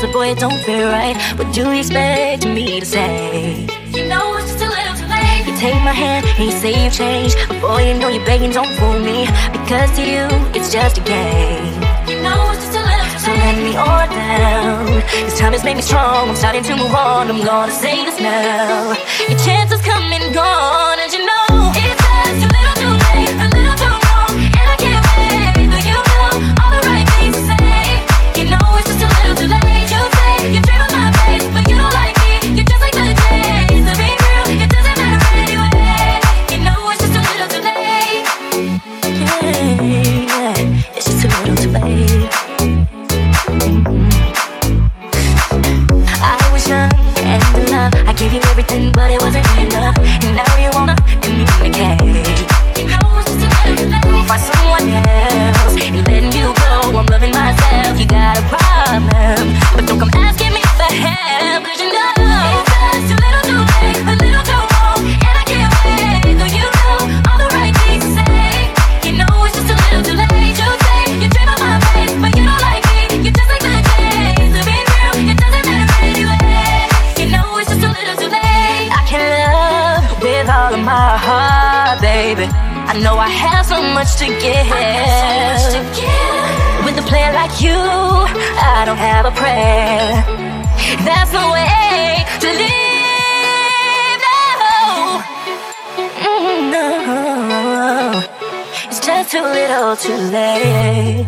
does, but boy, it don't feel right. What do you expect me to say? You know it's just a little too late. You take my hand and you say you've changed, but boy, you know you're begging, don't fool me. Because to you, it's just a game. You know it's just a little too late. So let me all down. This time has made me strong. I'm starting to move on. I'm gonna say this now. Your chance has come and gone, and you know And love. I gave you everything, but it wasn't enough. All of my heart, baby. I know I have so much to give. So much to give. With a player like you, I don't have a prayer. That's no way to live. No, Mm, no. it's just too little, too late.